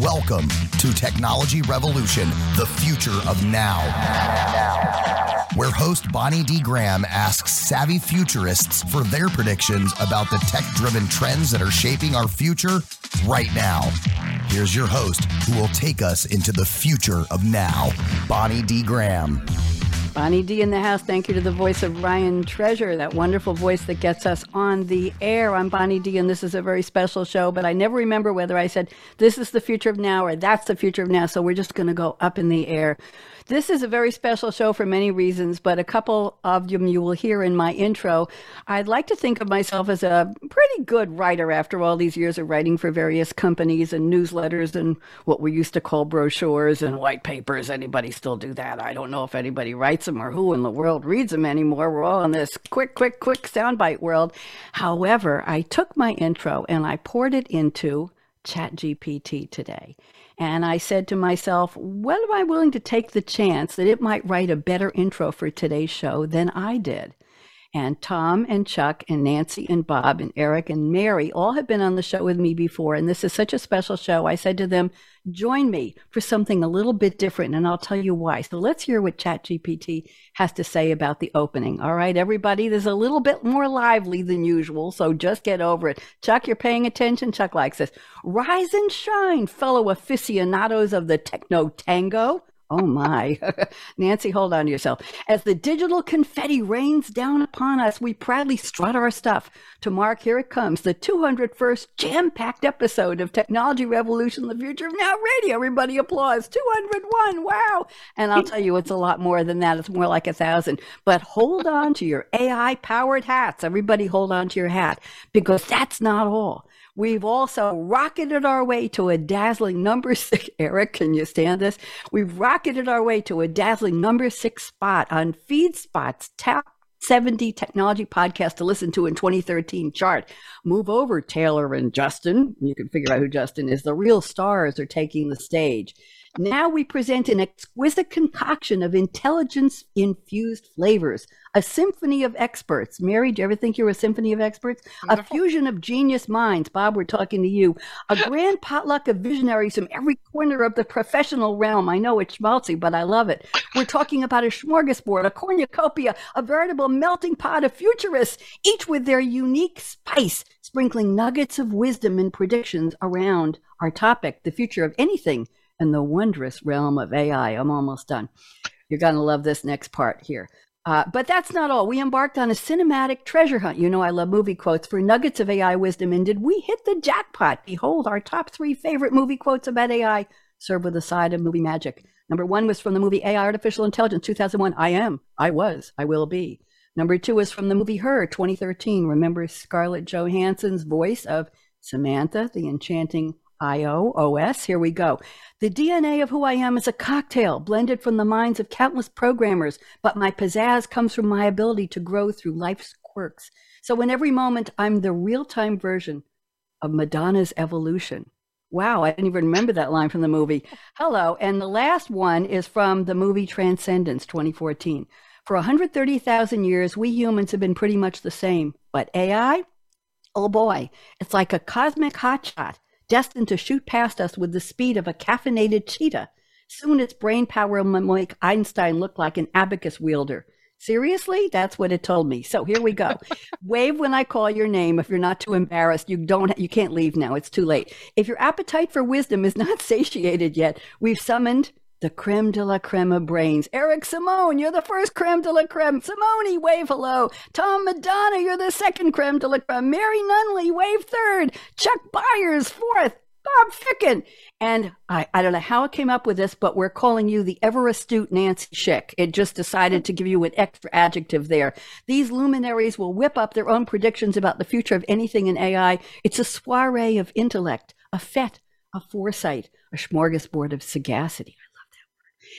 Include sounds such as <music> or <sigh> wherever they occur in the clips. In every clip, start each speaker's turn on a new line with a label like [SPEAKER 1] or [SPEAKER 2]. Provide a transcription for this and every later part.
[SPEAKER 1] Welcome to Technology Revolution, the future of now. Where host Bonnie D. Graham asks savvy futurists for their predictions about the tech driven trends that are shaping our future right now. Here's your host who will take us into the future of now, Bonnie D. Graham.
[SPEAKER 2] Bonnie D in the house. Thank you to the voice of Ryan Treasure, that wonderful voice that gets us on the air. I'm Bonnie D, and this is a very special show, but I never remember whether I said this is the future of now or that's the future of now. So we're just going to go up in the air. This is a very special show for many reasons, but a couple of them you will hear in my intro. I'd like to think of myself as a pretty good writer after all these years of writing for various companies and newsletters and what we used to call brochures and white papers. Anybody still do that? I don't know if anybody writes them or who in the world reads them anymore. We're all in this quick, quick, quick soundbite world. However, I took my intro and I poured it into ChatGPT today. And I said to myself, what am I willing to take the chance that it might write a better intro for today's show than I did? And Tom and Chuck and Nancy and Bob and Eric and Mary all have been on the show with me before. And this is such a special show. I said to them, join me for something a little bit different. And I'll tell you why. So let's hear what ChatGPT has to say about the opening. All right, everybody, there's a little bit more lively than usual. So just get over it. Chuck, you're paying attention. Chuck likes this. Rise and shine, fellow aficionados of the techno tango. Oh my. <laughs> Nancy, hold on to yourself. As the digital confetti rains down upon us, we proudly strut our stuff to mark here it comes, the 201st jam packed episode of Technology Revolution, the future of now radio. Everybody applause. 201. Wow. And I'll tell you, it's a lot more than that. It's more like a thousand. But hold on to your AI powered hats. Everybody hold on to your hat because that's not all. We've also rocketed our way to a dazzling number six. <laughs> Eric, can you stand this? We've rocketed our way to a dazzling number six spot on FeedSpot's top 70 technology podcast to listen to in 2013 chart. Move over, Taylor and Justin. You can figure out who Justin is. The real stars are taking the stage. Now we present an exquisite concoction of intelligence infused flavors, a symphony of experts. Mary, do you ever think you're a symphony of experts? A fusion of genius minds. Bob, we're talking to you. A <laughs> grand potluck of visionaries from every corner of the professional realm. I know it's schmaltzy, but I love it. We're talking about a smorgasbord, a cornucopia, a veritable melting pot of futurists, each with their unique spice, sprinkling nuggets of wisdom and predictions around our topic, the future of anything and the wondrous realm of AI. I'm almost done. You're going to love this next part here. Uh, but that's not all. We embarked on a cinematic treasure hunt. You know, I love movie quotes for nuggets of AI wisdom. And did we hit the jackpot? Behold, our top three favorite movie quotes about AI served with a side of movie magic. Number one was from the movie AI Artificial Intelligence 2001. I am, I was, I will be. Number two was from the movie Her 2013. Remember Scarlett Johansson's voice of Samantha, the enchanting IOOS. Here we go. The DNA of who I am is a cocktail blended from the minds of countless programmers, but my pizzazz comes from my ability to grow through life's quirks. So in every moment, I'm the real time version of Madonna's evolution. Wow, I didn't even remember that line from the movie. Hello. And the last one is from the movie Transcendence 2014. For 130,000 years, we humans have been pretty much the same. But AI? Oh boy, it's like a cosmic hotshot destined to shoot past us with the speed of a caffeinated cheetah. Soon its brain power will make Einstein look like an abacus wielder. Seriously? That's what it told me. So here we go. <laughs> Wave when I call your name. If you're not too embarrassed, you don't you can't leave now. It's too late. If your appetite for wisdom is not <laughs> satiated yet, we've summoned the creme de la creme of brains. Eric Simone, you're the first creme de la creme. Simone, wave hello. Tom Madonna, you're the second creme de la creme. Mary Nunaley, wave third. Chuck Byers, fourth. Bob Ficken. And I, I don't know how it came up with this, but we're calling you the ever astute Nancy Schick. It just decided to give you an extra adjective there. These luminaries will whip up their own predictions about the future of anything in AI. It's a soiree of intellect, a fete, a foresight, a smorgasbord of sagacity.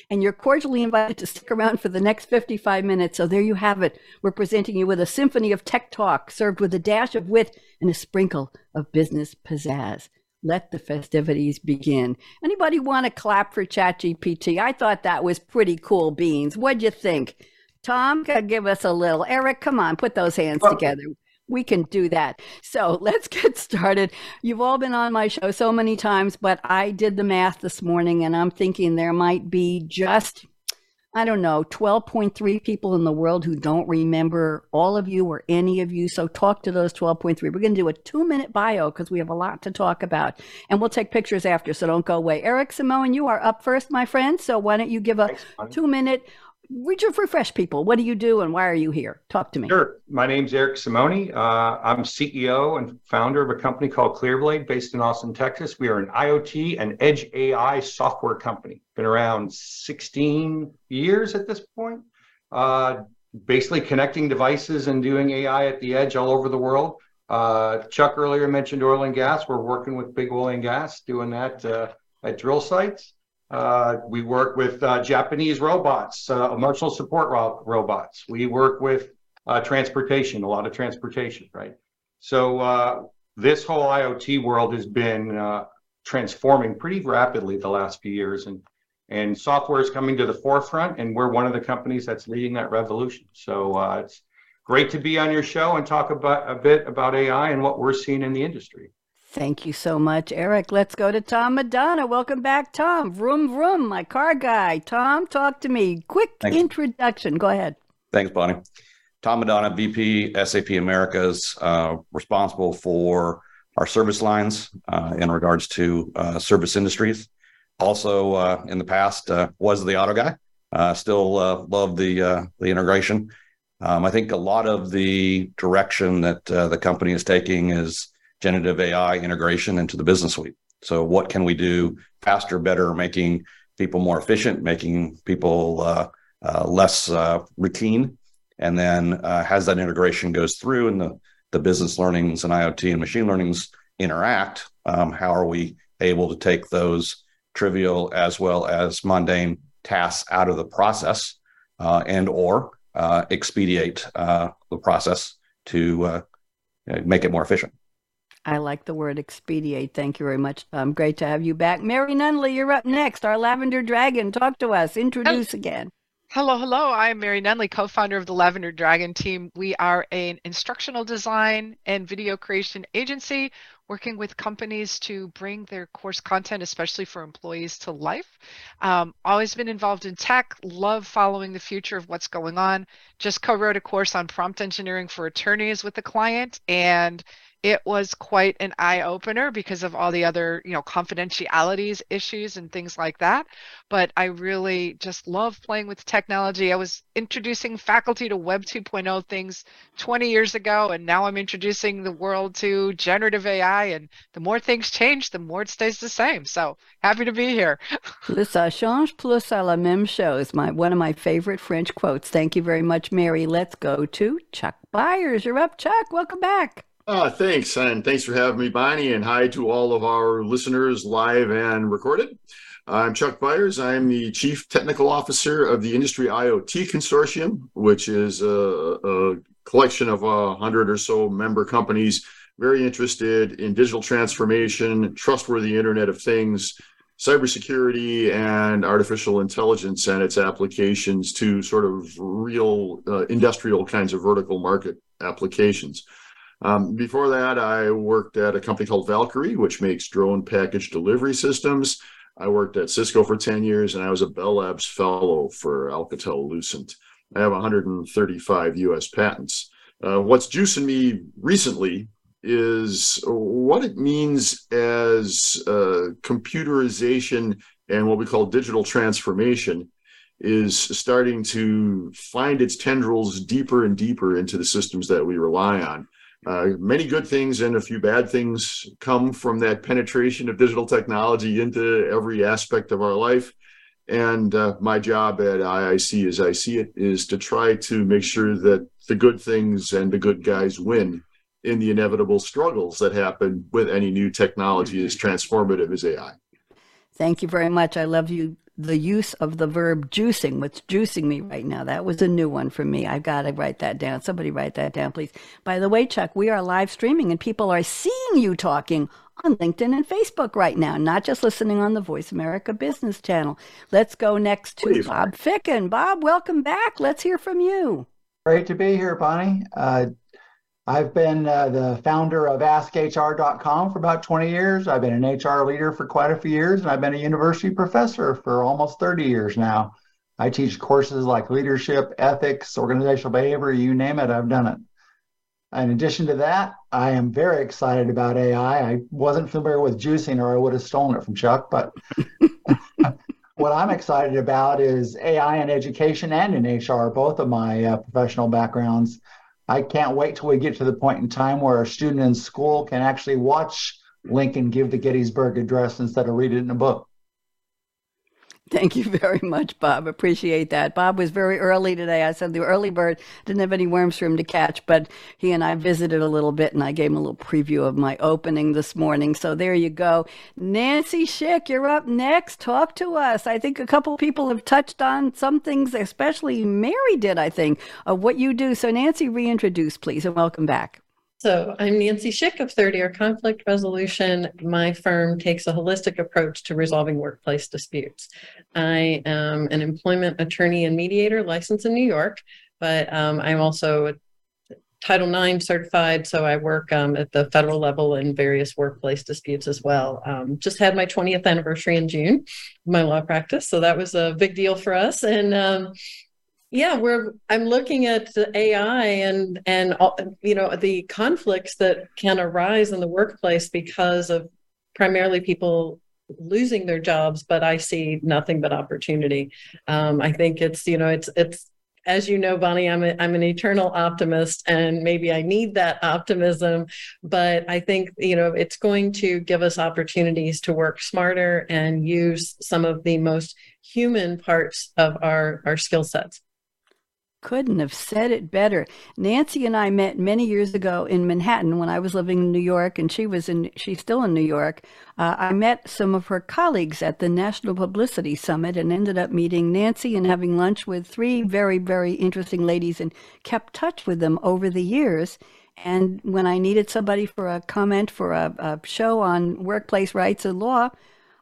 [SPEAKER 2] And you're cordially invited to stick around for the next 55 minutes. So there you have it. We're presenting you with a symphony of tech talk served with a dash of wit and a sprinkle of business pizzazz. let the festivities begin. Anybody want to clap for ChatGPT? I thought that was pretty cool beans. What'd you think? Tom, give us a little. Eric, come on, put those hands oh. together. We can do that. So <laughs> let's get started. You've all been on my show so many times, but I did the math this morning and I'm thinking there might be just I don't know, 12.3 people in the world who don't remember all of you or any of you. So talk to those 12.3. We're going to do a two minute bio because we have a lot to talk about. And we'll take pictures after, so don't go away. Eric Simone, you are up first, my friend. So why don't you give a Thanks, two minute would you refresh people? What do you do and why are you here? Talk to me.
[SPEAKER 3] Sure. My name's Eric Simone. Uh, I'm CEO and founder of a company called Clearblade based in Austin, Texas. We are an IoT and Edge AI software company. Been around 16 years at this point. Uh, basically connecting devices and doing AI at the edge all over the world. Uh, Chuck earlier mentioned oil and gas. We're working with big oil and gas, doing that uh, at drill sites. Uh, we work with uh, Japanese robots, uh, emotional support ro- robots. We work with uh, transportation, a lot of transportation, right? So uh, this whole IoT world has been uh, transforming pretty rapidly the last few years, and and software is coming to the forefront, and we're one of the companies that's leading that revolution. So it's great to be on your show and talk about a bit about AI and what we're seeing in the industry.
[SPEAKER 2] Thank you so much, Eric. Let's go to Tom Madonna. Welcome back, Tom. Vroom, vroom, my car guy. Tom, talk to me. Quick Thanks. introduction. Go ahead.
[SPEAKER 4] Thanks, Bonnie. Tom Madonna, VP, SAP Americas, uh, responsible for our service lines uh, in regards to uh, service industries. Also, uh, in the past, uh, was the auto guy. Uh, still love the the integration. Um, I think a lot of the direction that the company is taking is generative AI integration into the business suite. So, what can we do faster, better, making people more efficient, making people uh, uh, less uh, routine, and then uh, as that integration goes through and the the business learnings and IoT and machine learnings interact, um, how are we able to take those trivial as well as mundane tasks out of the process uh, and or uh, expedite the process to make it more efficient?
[SPEAKER 2] I like the word expedite. Thank you very much. Um, great to have you back. Mary Nunaley, you're up next. Our Lavender Dragon. Talk to us. Introduce hello. again.
[SPEAKER 5] Hello, hello. I'm Mary Nunaley, co founder of the Lavender Dragon team. We are an instructional design and video creation agency working with companies to bring their course content, especially for employees, to life. Um, always been involved in tech, love following the future of what's going on. Just co wrote a course on prompt engineering for attorneys with a client and it was quite an eye opener because of all the other, you know, confidentialities issues and things like that. But I really just love playing with technology. I was introducing faculty to Web 2.0 things 20 years ago, and now I'm introducing the world to generative AI. And the more things change, the more it stays the same. So happy to be here. <laughs>
[SPEAKER 2] Le ça change plus à la même chose. My one of my favorite French quotes. Thank you very much, Mary. Let's go to Chuck Byers. You're up, Chuck. Welcome back.
[SPEAKER 6] Uh, thanks. And thanks for having me, Bonnie. And hi to all of our listeners, live and recorded. I'm Chuck Byers. I'm the Chief Technical Officer of the Industry IoT Consortium, which is a, a collection of a hundred or so member companies very interested in digital transformation, trustworthy Internet of Things, cybersecurity, and artificial intelligence and its applications to sort of real uh, industrial kinds of vertical market applications. Um, before that, I worked at a company called Valqari, which makes drone package delivery systems. I worked at Cisco for 10 years and I was a Bell Labs fellow for Alcatel Lucent. I have 135 US patents. Uh, what's juicing me recently is what it means as uh, computerization and what we call digital transformation is starting to find its tendrils deeper and deeper into the systems that we rely on. Uh, many good things and a few bad things come from that penetration of digital technology into every aspect of our life. And uh, my job at IIC, as I see it, is to try to make sure that the good things and the good guys win in the inevitable struggles that happen with any new technology as transformative as AI.
[SPEAKER 2] Thank you very much. I love you the use of the verb juicing. What's juicing me right now? That was a new one for me. I've got to write that down. Somebody write that down, please. By the way, Chuck, we are live streaming and people are seeing you talking on LinkedIn and Facebook right now, not just listening on the Voice America Business Channel. Let's go next to Please. Bob Ficken. Bob, welcome back. Let's hear from you.
[SPEAKER 7] Great to be here, Bonnie. Uh, I've been uh, the founder of AskHR.com for about 20 years. I've been an HR leader for quite a few years, and I've been a university professor for almost 30 years now. I teach courses like leadership, ethics, organizational behavior, you name it, I've done it. In addition to that, I am very excited about AI. I wasn't familiar with juicing or I would have stolen it from Chuck, but <laughs> what I'm excited about is AI in education and in HR, both of my uh, professional backgrounds. I can't wait till we get to the point in time where a student in school can actually watch Lincoln give the Gettysburg Address instead of read it in a book. <laughs>
[SPEAKER 2] Thank you very much, Bob. Appreciate that. Bob was very early today. I said the early bird didn't have any worms for him to catch, but he and I visited a little bit and I gave him a little preview of my opening this morning. So there you go. Nancy Schick, you're up next. Talk to us. I think a couple people have touched on some things, especially Mary did, I think, of what you do. So, Nancy, reintroduce, please, and welcome back.
[SPEAKER 8] So, I'm Nancy Schick of Third Year Conflict Resolution. My firm takes a holistic approach to resolving workplace disputes. I am an employment attorney and mediator licensed in New York, but um, I'm also Title IX certified, so I work um, at the federal level in various workplace disputes as well. Um, just had my 20th anniversary in June, my law practice, so that was a big deal for us. And um, yeah we're i'm looking at ai and and you know the conflicts that can arise in the workplace because of primarily people losing their jobs but i see nothing but opportunity. Um, i think it's you know it's it's as you know bonnie I'm, a, I'm an eternal optimist and maybe i need that optimism but i think you know it's going to give us opportunities to work smarter and use some of the most human parts of our our skill sets
[SPEAKER 2] couldn't have said it better. Nancy and I met many years ago in Manhattan when I was living in New York, and she was in. She's still in New York. Uh, I met some of her colleagues at the National Publicity Summit, and ended up meeting Nancy and having lunch with three very, very interesting ladies, and kept touch with them over the years. And when I needed somebody for a comment for a, a show on workplace rights and law,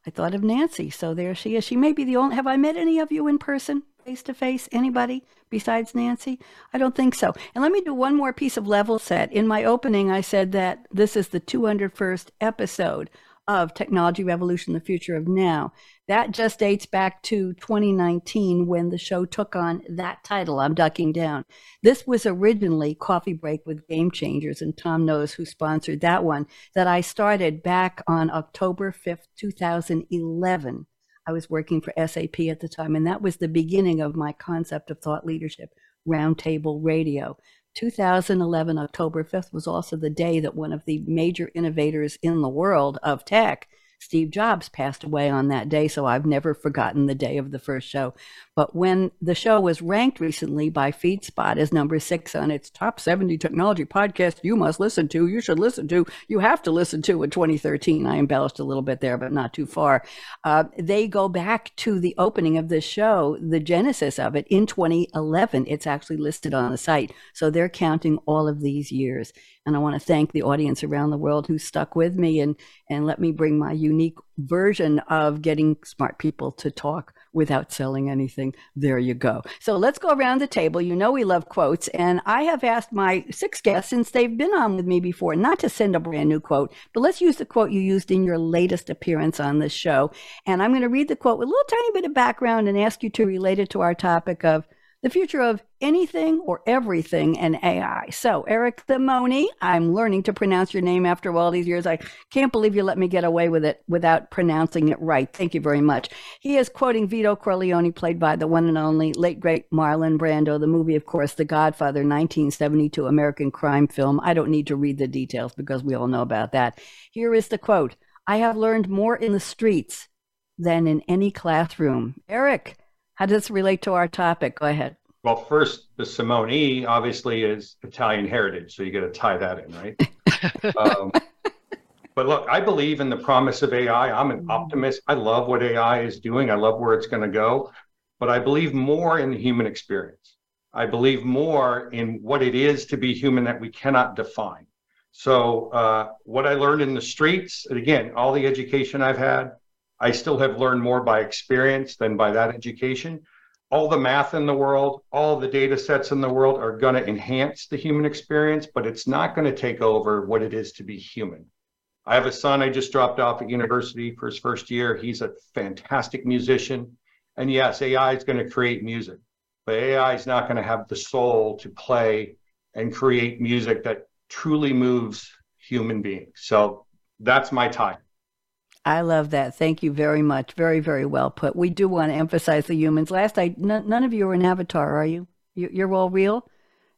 [SPEAKER 2] I thought of Nancy. So there she is. She may be the only. Have I met any of you in person? Face to face? Anybody besides Nancy? I don't think so. And let me do one more piece of level set. In my opening, I said that this is the 201st episode of Technology Revolution, the Future of Now. That just dates back to 2019 when the show took on that title. I'm ducking down. This was originally Coffee Break with Game Changers, and Tom knows who sponsored that one, that I started back on October 5th, 2011. I was working for SAP at the time, and that was the beginning of my concept of thought leadership, roundtable radio. 2011, October 5th, was also the day that one of the major innovators in the world of tech Steve Jobs passed away on that day, so I've never forgotten the day of the first show. But when the show was ranked recently by FeedSpot as number six on its top 70 technology podcast you must listen to, you should listen to, you have to listen to in 2013. I embellished a little bit there, but not too far. Uh, they go back to the opening of the show, the genesis of it in 2011. It's actually listed on the site. So they're counting all of these years. And I want to thank the audience around the world who stuck with me and, and let me bring my unique version of getting smart people to talk without selling anything. There you go. So let's go around the table. You know, we love quotes. And I have asked my six guests, since they've been on with me before, not to send a brand new quote, but let's use the quote you used in your latest appearance on this show. And I'm going to read the quote with a little tiny bit of background and ask you to relate it to our topic of the future of anything or everything in AI. So, Eric Thimone, I'm learning to pronounce your name after all these years. I can't believe you let me get away with it without pronouncing it right. Thank you very much. He is quoting Vito Corleone, played by the one and only late great Marlon Brando. The movie, of course, The Godfather, 1972 American crime film. I don't need to read the details because we all know about that. Here is the quote I have learned more in the streets than in any classroom. Eric, how does this relate to our topic? Go ahead.
[SPEAKER 3] Well, first, the Simone obviously is Italian heritage, so you got to tie that in, right? <laughs> um, but look, I believe in the promise of AI. I'm an optimist. I love what AI is doing. I love where it's going to go, but I believe more in the human experience. I believe more in what it is to be human that we cannot define. So uh, what I learned in the streets, and again, all the education I've had, I still have learned more by experience than by that education. All the math in the world, all the data sets in the world are going to enhance the human experience, but it's not going to take over what it is to be human. I have a son I just dropped off at university for his first year. He's a fantastic musician. And yes, AI is going to create music, but AI is not going to have the soul to play and create music that truly moves human beings. So that's my time.
[SPEAKER 2] I love that. Thank you very much. Very, very well put. We do want to emphasize the humans. Last I, n- none of you are an avatar, are you? you you're all real.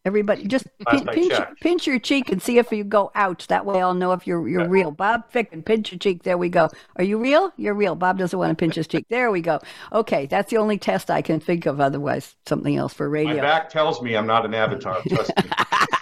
[SPEAKER 2] Everybody, just <laughs> pin, pinch, pinch your cheek and see if you go ouch. That way, I'll know if you're you're yeah. real. Bob Ficken, pinch your cheek. There we go. Are you real? You're real. Bob doesn't want to pinch his cheek. There we go. Okay, that's the only test I can think of. Otherwise, something else for radio.
[SPEAKER 3] My back tells me I'm not an avatar. <laughs>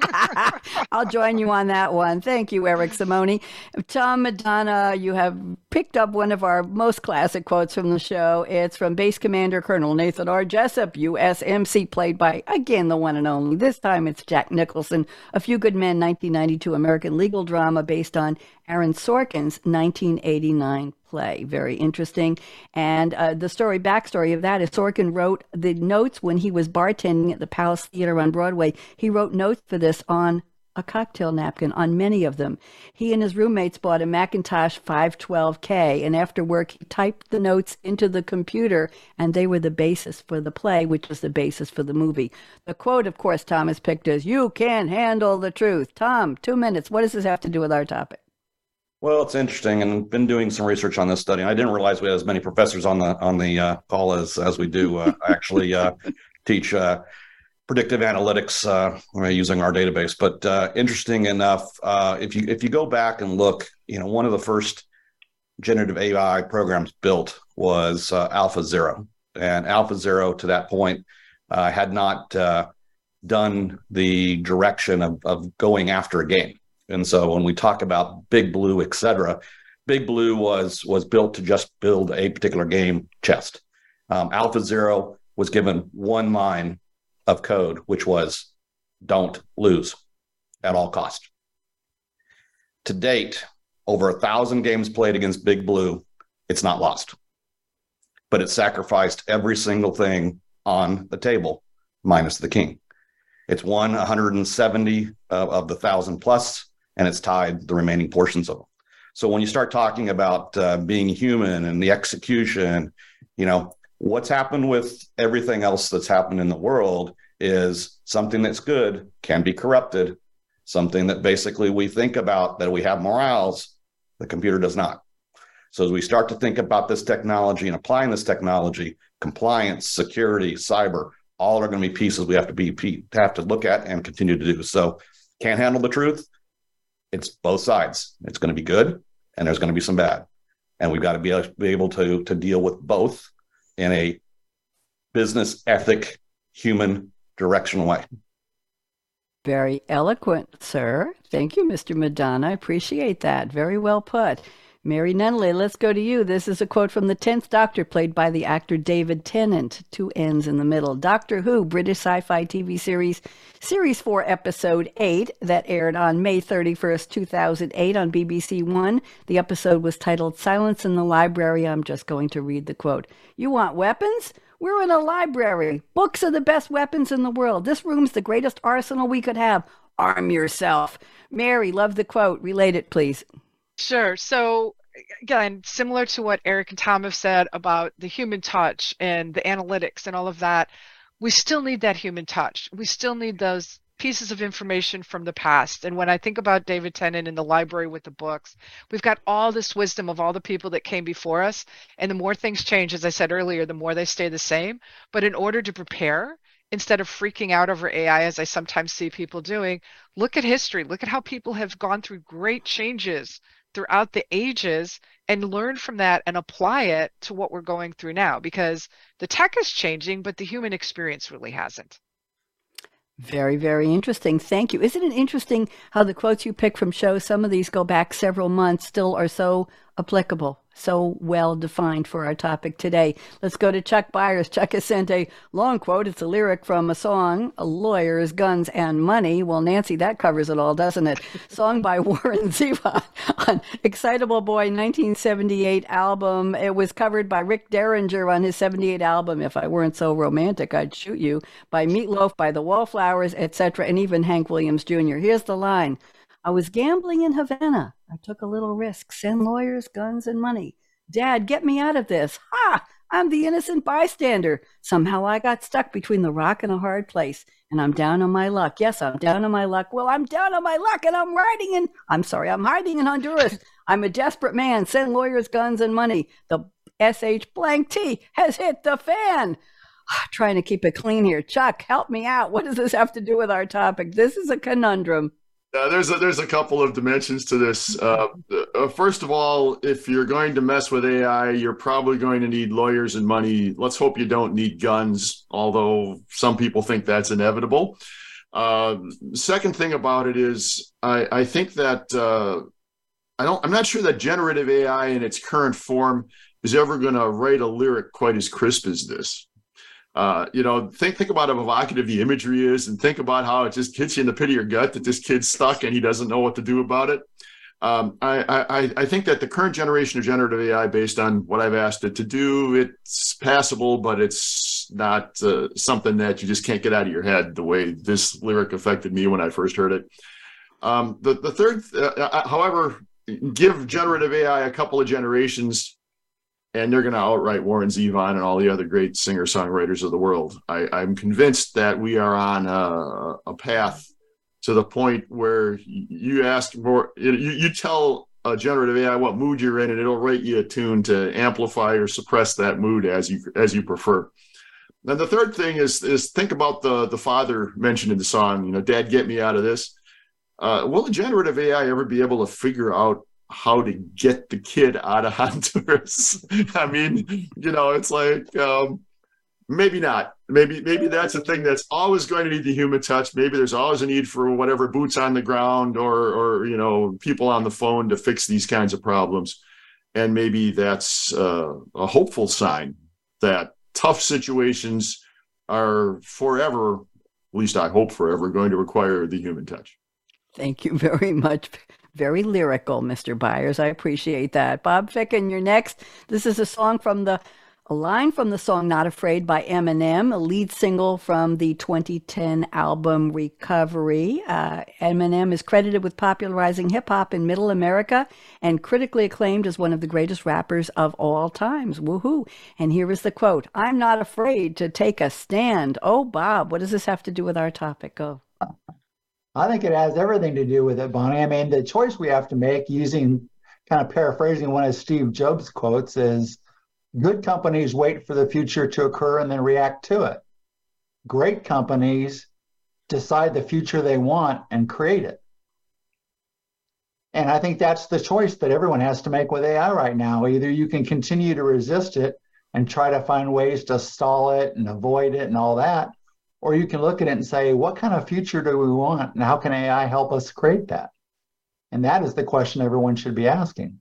[SPEAKER 2] I'll join you on that one. Thank you, Eric Simone. Tom Madonna, you have picked up one of our most classic quotes from the show. It's from Base Commander Colonel Nathan R. Jessup, USMC, played by, again, the one and only. This time it's Jack Nicholson. A Few Good Men, 1992 American legal drama based on Aaron Sorkin's 1989 play. Very interesting. And uh, the story, backstory of that is Sorkin wrote the notes when he was bartending at the Palace Theater on Broadway. He wrote notes for this on a cocktail napkin on many of them. He and his roommates bought a Macintosh 512K, and after work, he typed the notes into the computer, and they were the basis for the play, which was the basis for the movie. The quote, of course, Thomas picked is, You can't handle the truth. Tom, two minutes. What does this have to do with our topic?
[SPEAKER 4] Well, it's interesting, and been doing some research on this study. And I didn't realize we had as many professors on the on the uh, call as as we do. Uh, actually, uh, <laughs> teach uh, predictive analytics uh, using our database. But uh, interesting enough, if you if you go back and look, you know, one of the first generative AI programs built was Alpha Zero, and Alpha Zero to that point had not done the direction of, of going after a game and so when we talk about Big Blue, et cetera, Big Blue was was built to just build a particular game chest. Um, Alpha Zero was given one line of code, which was "Don't lose at all cost." To date, over a thousand games played against Big Blue, it's not lost, but it sacrificed every single thing on the table, minus the king. It's won 170 uh, of the thousand plus and it's tied the remaining portions of them. So when you start talking about uh, being human and the execution, you know, what's happened with everything else that's happened in the world is something that's good can be corrupted. Something that basically we think about that we have morals, the computer does not. So as we start to think about this technology and applying this technology, compliance, security, cyber, all are going to be pieces we have to be have to look at and continue to do. So can't handle the truth it's both sides. It's going to be good and there's going to be some bad. And we've got to be, able, be able to, to deal with both in a business ethic, human directional way.
[SPEAKER 2] Very eloquent, sir. Thank you, Mr. Madonna. I appreciate that. Very well put. Mary Nunaley, let's go to you. This is a quote from the 10th Doctor, played by the actor David Tennant. Two N's in the middle. Doctor Who, British sci fi TV series, Series 4, Episode 8, that aired on May 31st, 2008 on BBC One. The episode was titled Silence in the Library. I'm just going to read the quote. You want weapons? We're in a library. Books are the best weapons in the world. This room's the greatest arsenal we could have. Arm yourself. Mary, love the quote. Relate it, please.
[SPEAKER 5] Sure. So again, similar to what Eric and Tom have said about the human touch and the analytics and all of that, we still need that human touch. We still need those pieces of information from the past. And when I think about David Tennant in the library with the books, we've got all this wisdom of all the people that came before us. And the more things change, as I said earlier, the more they stay the same. But in order to prepare, instead of freaking out over AI, as I sometimes see people doing, look at history. Look at how people have gone through great changes throughout the ages and learn from that and apply it to what we're going through now because the tech is changing, but the human experience really hasn't.
[SPEAKER 2] Very, very interesting. Thank you. Isn't it interesting how the quotes you pick from shows, some of these go back several months, still are so applicable? So well defined for our topic today. Let's go to Chuck Byers. Chuck has sent a long quote. It's a lyric from a song, a Lawyers, Guns, and Money. Well, Nancy, that covers it all, doesn't it? <laughs> song by Warren Zevon on Excitable Boy 1978 album. It was covered by Rick Derringer on his 78 album, If I Weren't So Romantic, I'd Shoot You, by Meatloaf, by the Wallflowers, etc., and even Hank Williams Jr. Here's the line I was gambling in Havana. I took a little risk. Send lawyers, guns, and money. Dad, get me out of this. Ha! I'm the innocent bystander. Somehow I got stuck between the rock and a hard place, and I'm down on my luck. Yes, I'm down on my luck. Well, I'm down on my luck, and I'm riding in. I'm sorry, I'm hiding in Honduras. I'm a desperate man. Send lawyers, guns, and money. The SH blank T has hit the fan. <sighs> Trying to keep it clean here. Chuck, help me out. What does this have to do with our topic? This is a conundrum.
[SPEAKER 6] Uh, there's a, there's a couple of dimensions to this. Uh, uh, first of all, if you're going to mess with AI, you're probably going to need lawyers and money. Let's hope you don't need guns, although some people think that's inevitable. Uh, second thing about it is, I, I think that uh, I don't. I'm not sure that generative AI in its current form is ever going to write a lyric quite as crisp as this. Uh, you know, think think about how evocative the imagery is, and think about how it just hits you in the pit of your gut that this kid's stuck and he doesn't know what to do about it. Um, I, I, I think that the current generation of generative AI, based on what I've asked it to do, it's passable, but it's not uh, something that you just can't get out of your head. The way this lyric affected me when I first heard it. Um, the the third, uh, uh however, give generative AI a couple of generations and they're going to outright Warren Zevon and all the other great singer songwriters of the world. I, am convinced that we are on a, a, path to the point where you ask more, you, you tell a generative AI what mood you're in, and it'll write you a tune to amplify or suppress that mood as you as you prefer. Then the third thing is is think about the the father mentioned in the song. You know, Dad, get me out of this. Uh, will a generative AI ever be able to figure out how to get the kid out of <laughs> Honduras. I mean, you know, it's like um, maybe not. Maybe maybe that's a thing that's always going to need the human touch. Maybe there's always a need for whatever boots on the ground or or you know people on the phone to fix these kinds of problems. And maybe that's uh, a hopeful sign that tough situations are forever, at least I hope forever, going to require the human touch.
[SPEAKER 2] Thank you very much. Very lyrical, Mr. Byers. I appreciate that. Bob Ficken, you're next. This is a song from the a line from the song Not Afraid by Eminem, a lead single from the 2010 album Recovery. Uh, Eminem is credited with popularizing hip hop in middle America and critically acclaimed as one of the greatest rappers of all times. Woohoo. And here is the quote I'm not afraid to take a stand. Oh, Bob, what does this have to do with our topic? Go.
[SPEAKER 7] I think it has everything to do with it, Bonnie. I mean, the choice we have to make, using kind of paraphrasing one of Steve Jobs' quotes, is good companies wait for the future to occur and then react to it. Great companies decide the future they want and create it. And I think that's the choice that everyone has to make with AI right now. Either you can continue to resist it and try to find ways to stall it and avoid it and all that, or you can look at it and say, what kind of future do we want? And how can AI help us create that? And that is the question everyone should be asking.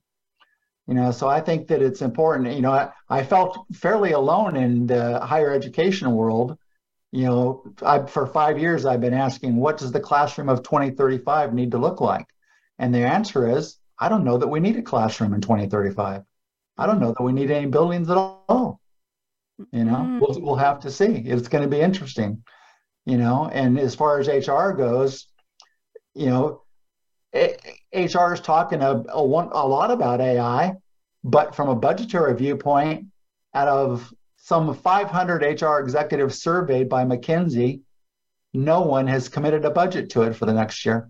[SPEAKER 7] You know, so I think that it's important. You know, I, I felt fairly alone in the higher education world. You know, I, for five years, I've been asking, what does the classroom of 2035 need to look like? And the answer is, I don't know that we need a classroom in 2035. I don't know that we need any buildings at all. You know, mm. we'll, we'll have to see. It's going to be interesting you know and as far as hr goes you know hr is talking a, a, one, a lot about ai but from a budgetary viewpoint out of some 500 hr executives surveyed by mckinsey no one has committed a budget to it for the next year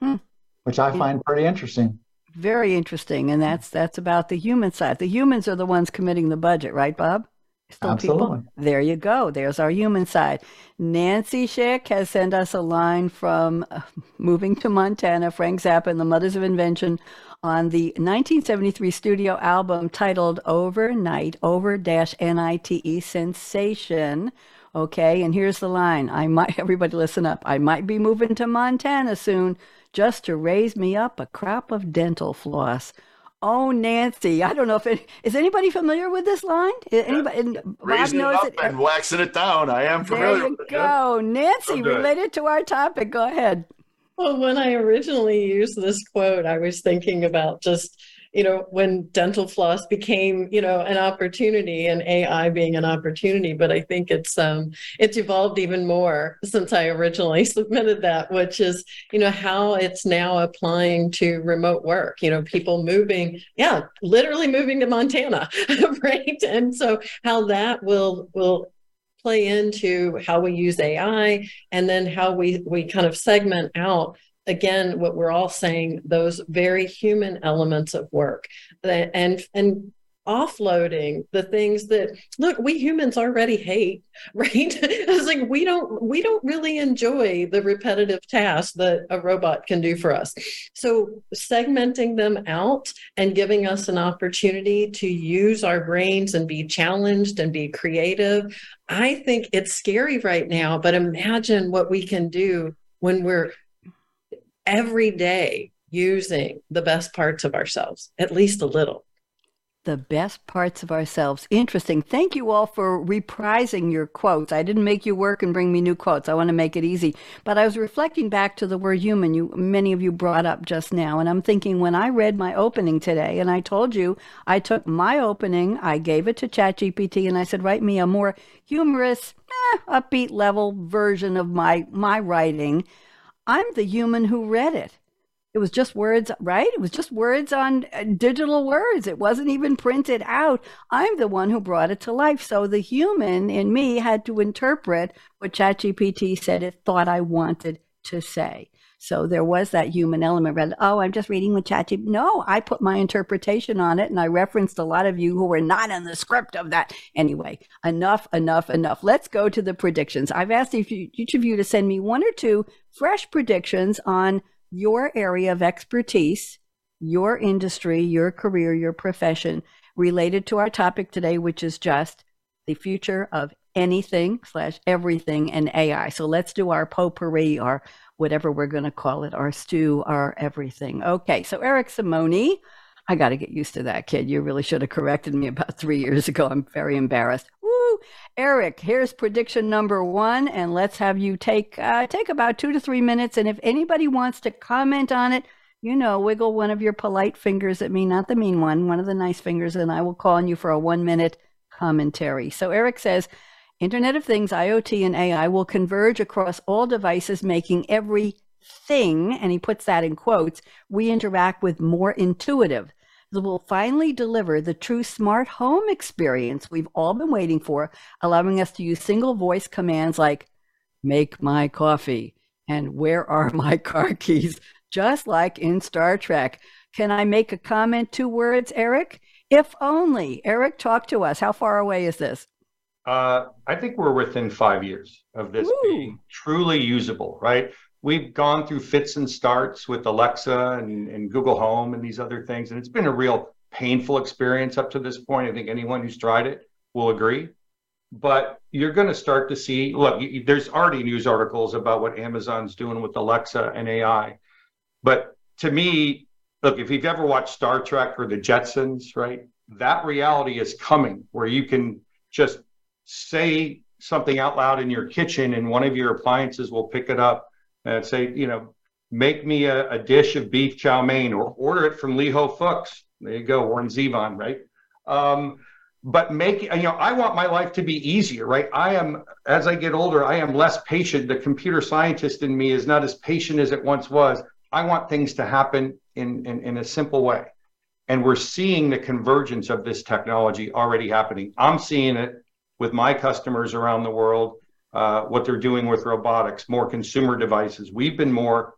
[SPEAKER 7] hmm. which i find pretty interesting
[SPEAKER 2] very interesting and that's that's about the human side the humans are the ones committing the budget right bob
[SPEAKER 7] Still Absolutely.
[SPEAKER 2] People? There you go. There's our human side. Nancy Schick has sent us a line from uh, Moving to Montana, Frank Zappa and the Mothers of Invention on the 1973 studio album titled Overnight, over dash N-I-T-E, Sensation. Okay, and here's the line. I might, <laughs> everybody listen up. I might be moving to Montana soon just to raise me up a crop of dental floss. Oh, Nancy. I don't know if any, is anybody familiar with this line? Anybody?
[SPEAKER 6] Bob Raising knows it up it. and waxing it down. I am familiar.
[SPEAKER 2] There you go, Nancy. Related to our topic. Go ahead.
[SPEAKER 8] Well, when I originally used this quote, I was thinking about just you know, when dental floss became, you know, an opportunity and AI being an opportunity. But I think it's um it's evolved even more since I originally <laughs> submitted that, which is, you know, how it's now applying to remote work, you know, people moving, yeah, literally moving to Montana, <laughs> right? And so how that will will play into how we use AI and then how we we kind of segment out again what we're all saying those very human elements of work. And and offloading the things that look we humans already hate <laughs> right? It's like we don't we don't really enjoy the repetitive tasks that a robot can do for us. So segmenting them out and giving us an opportunity to use our brains and be challenged and be creative i think it's scary right now but imagine what we can do when we're every day using the best parts of ourselves, at least a little.
[SPEAKER 2] The best parts of ourselves. Interesting. Thank you all for reprising your quotes. I didn't make you work and bring me new quotes. I want to make it easy. But I was reflecting back to the word human you many of you brought up just now. And I'm thinking when I read my opening today, and I told you I took my opening, I gave it to ChatGPT, and I said, write me a more humorous, eh, upbeat level version of my my writing I'm the human who read it. It was just words, right? It was just words on uh, digital words. It wasn't even printed out. I'm the one who brought it to life. So the human in me had to interpret what ChatGPT said it thought I wanted to say. So there was that human element. Rather, oh, I'm just reading with ChatGPT. No, I put my interpretation on it, and I referenced a lot of you who were not in the script of that. Anyway, enough, enough, enough. Let's go to the predictions. I've asked each of you to send me one or two fresh predictions on your area of expertise, your industry, your career, your profession related to our topic today, which is just the future of anything slash everything and AI. So let's do our potpourri, or whatever we're going to call it, our stew, our everything. Okay, so Eric Simone, I got to get used to that kid. You really should have corrected me about three years ago. I'm very embarrassed. Eric, here's prediction number one, and let's have you take uh, take about two to three minutes. And if anybody wants to comment on it, you know, wiggle one of your polite fingers at me, not the mean one, one of the nice fingers, and I will call on you for a one minute commentary. So Eric says, Internet of Things, IoT, and AI will converge across all devices, making everything, and he puts that in quotes, we interact with more intuitive. It will finally deliver the true smart home experience we've all been waiting for, allowing us to use single voice commands like, make my coffee and where are my <laughs> car keys, just like in Star Trek. Can I make a comment? Two words, Eric? If only. Eric, talk to us. How far away is this?
[SPEAKER 3] Uh, I think we're within five years of this Ooh. being truly usable, right? We've gone through fits and starts with Alexa and, and Google Home and these other things, and it's been a real painful experience up to this point. I think anyone who's tried it will agree. But you're going to start to see look, there's already news articles about what Amazon's doing with Alexa and AI. But to me, look, if you've ever watched Star Trek or the Jetsons, right, that reality is coming where you can just say something out loud in your kitchen and one of your appliances will pick it up and say, you know, make me a, a dish of beef chow mein or order it from Lee Ho Fooks. There you go, Warren Zevon, right? Um, but make you know, I want my life to be easier, right? I am as I get older, I am less patient. The computer scientist in me is not as patient as it once was. I want things to happen in, in, in a simple way. And we're seeing the convergence of this technology already happening. I'm seeing it with my customers around the world, uh, what they're doing with robotics, more consumer devices. We've been more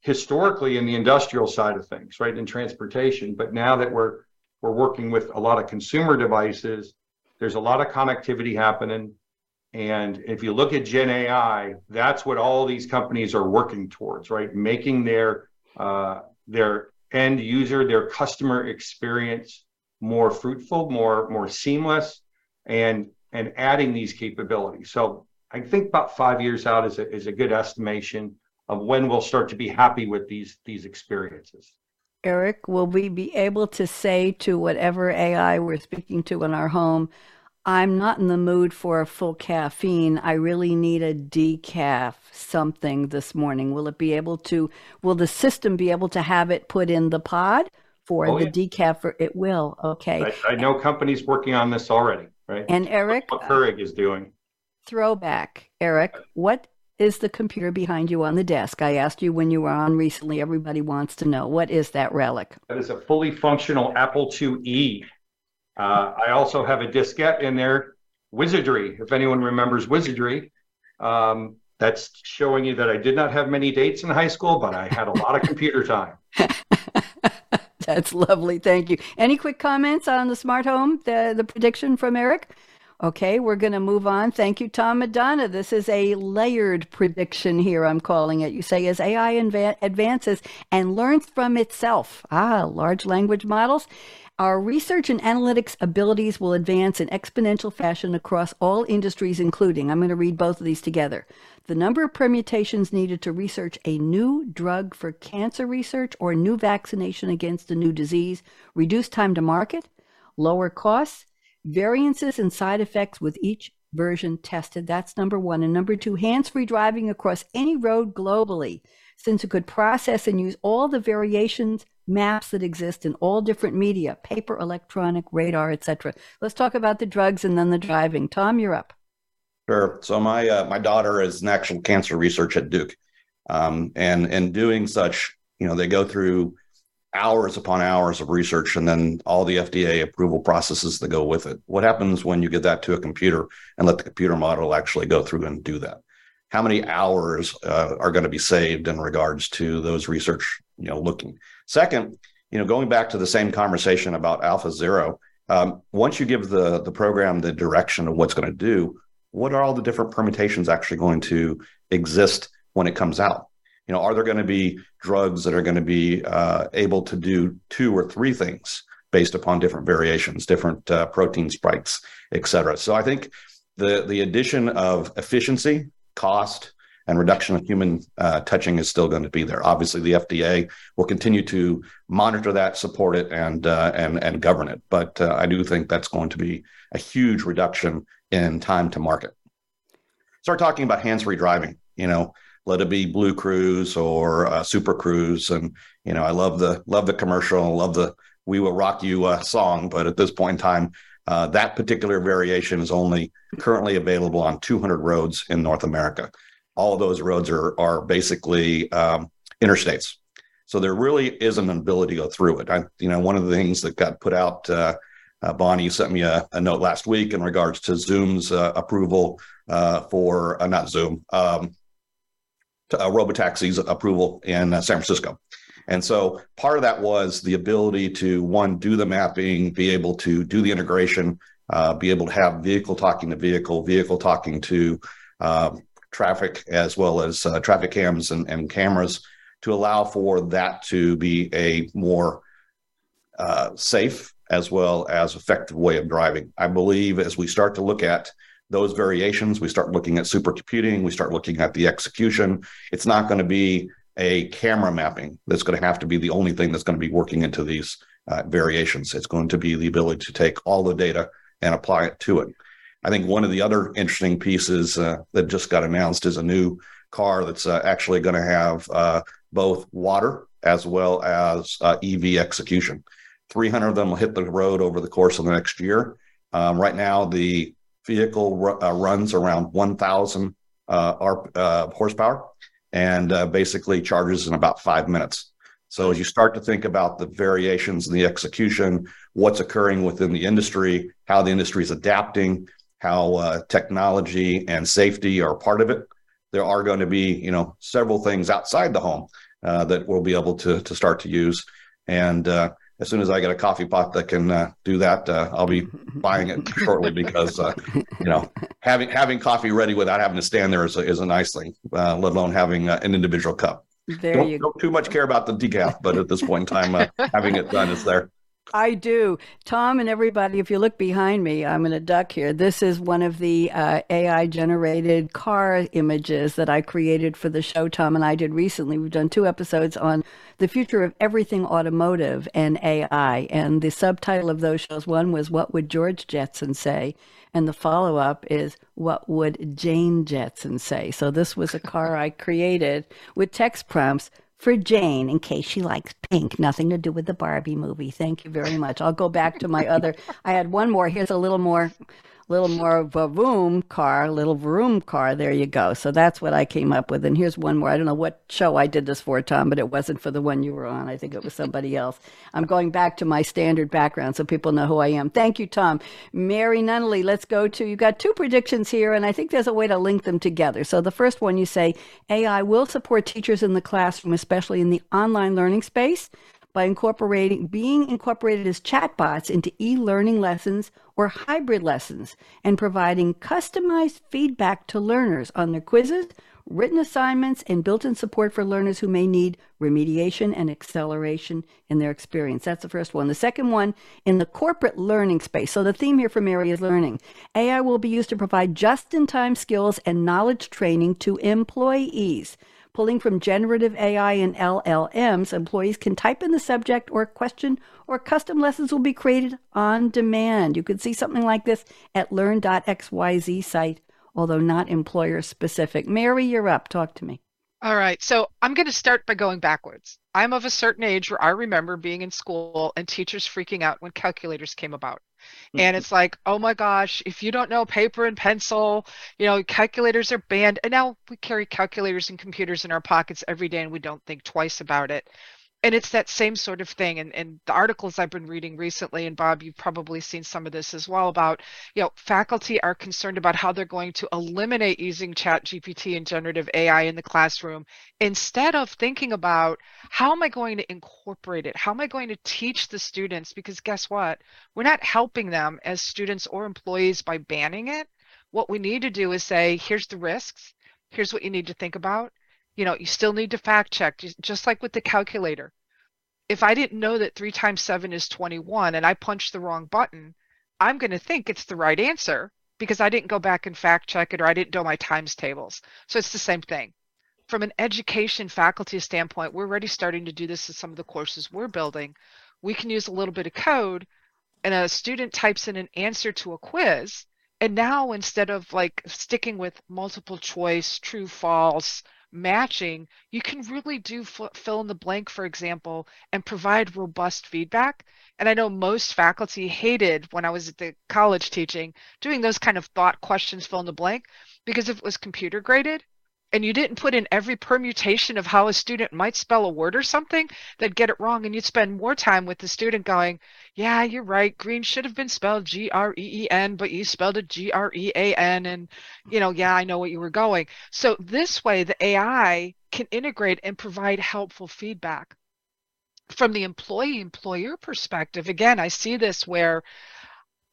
[SPEAKER 3] historically in the industrial side of things, right, in transportation. But now that we're we're working with a lot of consumer devices, there's a lot of connectivity happening. And if you look at Gen AI, that's what all these companies are working towards, right? Making their uh, their end user, their customer experience more fruitful, more more seamless, and and adding these capabilities. So I think about five years out is a, is a good estimation of when we'll start to be happy with these these experiences.
[SPEAKER 2] Eric, will we be able to say to whatever AI we're speaking to in our home, I'm not in the mood for a full caffeine. I really need a decaf something this morning. Will it be able to, will the system be able to have it put in the pod for
[SPEAKER 3] Oh,
[SPEAKER 2] the
[SPEAKER 3] yeah.
[SPEAKER 2] decaf? Or it will. Okay.
[SPEAKER 3] I, I know companies working on this already, right?
[SPEAKER 2] And Eric,
[SPEAKER 3] What Keurig is doing.
[SPEAKER 2] Throwback. Eric, what is the computer behind you on the desk? I asked you when you were on recently. Everybody wants to know. What is that relic?
[SPEAKER 3] That is a fully functional Apple IIe. Uh, I also have a diskette in there, Wizardry. If anyone remembers Wizardry, um, that's showing you that I did not have many dates in high school, but I had a lot of computer time. <laughs>
[SPEAKER 2] That's lovely. Thank you. Any quick comments on the smart home, the, the prediction from Eric? Okay, we're going to move on. Thank you, Tom Madonna. This is a layered prediction here, I'm calling it. You say, as AI inva- advances and learns from itself, ah, large language models, our research and analytics abilities will advance in exponential fashion across all industries, including, I'm going to read both of these together. The number of permutations needed to research a new drug for cancer research or new vaccination against a new disease, reduce time to market, lower costs, variances and side effects with each version tested. That's number one. And number two, hands free driving across any road globally, since it could process and use all the variations maps that exist in all different media paper electronic radar etc let's talk about the drugs and then the driving tom you're up
[SPEAKER 4] Sure. So my uh, my daughter is an actual cancer research at Duke, um, and and doing such, you know, they go through hours upon hours of research, and then all the FDA approval processes that go with it. What happens when you give that to a computer and let the computer model actually go through and do that? How many hours uh, are going to be saved in regards to those research, you know, looking? Second, you know, going back to the same conversation about Alpha Zero, um, once you give the the program the direction of what's going to do what are all the different permutations actually going to exist when it comes out? You know, are there going to be drugs that are going to be uh, able to do two or three things based upon different variations, different uh, protein spikes, et cetera? So I think the the addition of efficiency, cost, and reduction of human uh, touching is still going to be there. Obviously, the FDA will continue to monitor that, support it, and uh, and and govern it. But uh, I do think that's going to be a huge reduction in time to market. Start talking about hands-free driving. You know, let it be Blue Cruise or uh, Super Cruise, and you know, I love the love the commercial, love the "We Will Rock You" uh, song. But at this point in time, uh, that particular variation is only currently available on 200 roads in North America. All of those roads are are basically um, interstates, so there really isn't an ability to go through it. I, you know, one of the things that got put out. Uh, uh, Bonnie sent me a, a, note last week in regards to Zoom's uh, approval uh, for not Zoom, um, uh, Robotaxi's approval in uh, San Francisco. And so part of that was the ability to one do the mapping, be able to do the integration, be able to have vehicle talking to vehicle, vehicle talking to um, traffic, as well as traffic cams and, and, cameras, to allow for that to be a more safe as well as effective way of driving. I believe as we start to look at those variations, we start looking at supercomputing, we start looking at the execution. It's not going to be a camera mapping that's going to have to be the only thing that's going to be working into these uh, variations. It's going to be the ability to take all the data and apply it to it. I think one of the other interesting pieces uh, that just got announced is a new car that's uh, actually going to have both water as well as EV execution. 300 of them will hit the road over the course of the next year. Um, right now, the vehicle uh, runs around 1,000 uh, uh, horsepower and basically charges in about five minutes. So, as you start to think about the variations in the execution, what's occurring within the industry, how the industry is adapting, how uh, technology and safety are part of it, there are going to be, you know, several things outside the home uh, that we'll be able to to start to use. And uh, as soon as I get a coffee pot that can uh, do that, uh, I'll be buying it shortly because uh, you know having having coffee ready without having to stand there is a, is a nice thing. let alone having an individual cup.
[SPEAKER 2] There
[SPEAKER 4] don't,
[SPEAKER 2] you
[SPEAKER 4] don't too much care about the decaf, but at this point in time, having it done is there.
[SPEAKER 2] I do. Tom and everybody, if you look behind me, I'm in a duck here. This is one of the uh, AI generated car images that I created for the show Tom and I did recently. We've done two episodes on the future of everything automotive and AI. And the subtitle of those shows one was What Would George Jetson Say? And the follow up is What Would Jane Jetson Say? So this was a car I created with text prompts for Jane in case she likes pink. Nothing to do with the Barbie movie. Thank you very much. I'll go back to my other. I had one more. Here's a little more little more of a vroom car, little vroom car. There you go. So that's what I came up with. And here's one more. I don't know what show I did this for, Tom, but it wasn't for the one you were on. I think it was somebody else. I'm going back to my standard background so people know who I am. Thank you, Tom. Mary Nunaley, let's go to, you got two predictions here, and I think there's a way to link them together. So the first one you say AI will support teachers in the classroom, especially in the online learning space by incorporating being incorporated as chatbots into e-learning lessons or hybrid lessons and providing customized feedback to learners on their quizzes, written assignments, and built-in support for learners who may need remediation and acceleration in their experience. That's the first one. The second one in the corporate learning space. So the theme here for Mary is learning. AI will be used to provide just-in-time skills and knowledge training to employees Pulling from generative AI and LLMs, employees can type in the subject or question, or custom lessons will be created on demand. You could see something like this at learn.xyz site, although not employer specific. Mary, you're up. Talk to me.
[SPEAKER 5] All right. So I'm going to start by going backwards. I'm of a certain age where I remember being in school and teachers freaking out when calculators came about. And mm-hmm. it's like oh my gosh if you don't know paper and pencil you know calculators are banned. And now we carry calculators and computers in our pockets every day and we don't think twice about it and it's that same sort of thing and, and the articles i've been reading recently and bob you've probably seen some of this as well about you know faculty are concerned about how they're going to eliminate using chat gpt and generative ai in the classroom instead of thinking about how am i going to incorporate it? How am i going to teach the students? Because guess what? We're not helping them as students or employees by banning it. What we need to do is say here's the risks. Here's what you need to think about you know, you still need to fact check, just like with the calculator. If I didn't know that 3 times 7 is 21 and I punched the wrong button, I'm going to think it's the right answer because I didn't go back and fact check it or I didn't know my times tables. So it's the same thing. From an education faculty standpoint, we're already starting to do this in some of the courses we're building. We can use a little bit of code and a student types in an answer to a quiz. And now instead of like sticking with multiple choice, true, false, matching, you can really do fill in the blank, for example, and provide robust feedback. And I know most faculty hated when I was at the college teaching doing those kind of thought questions, fill in the blank, because if it was computer graded, and you didn't put in every permutation of how a student might spell a word or something, they'd get it wrong. And you'd spend more time with the student going, Yeah, you're right. Green should have been spelled G R E E N, but you spelled it G R E A N. And, you know, yeah, I know what you were going. So this way, the AI can integrate and provide helpful feedback. From the employee employer perspective, again, I see this where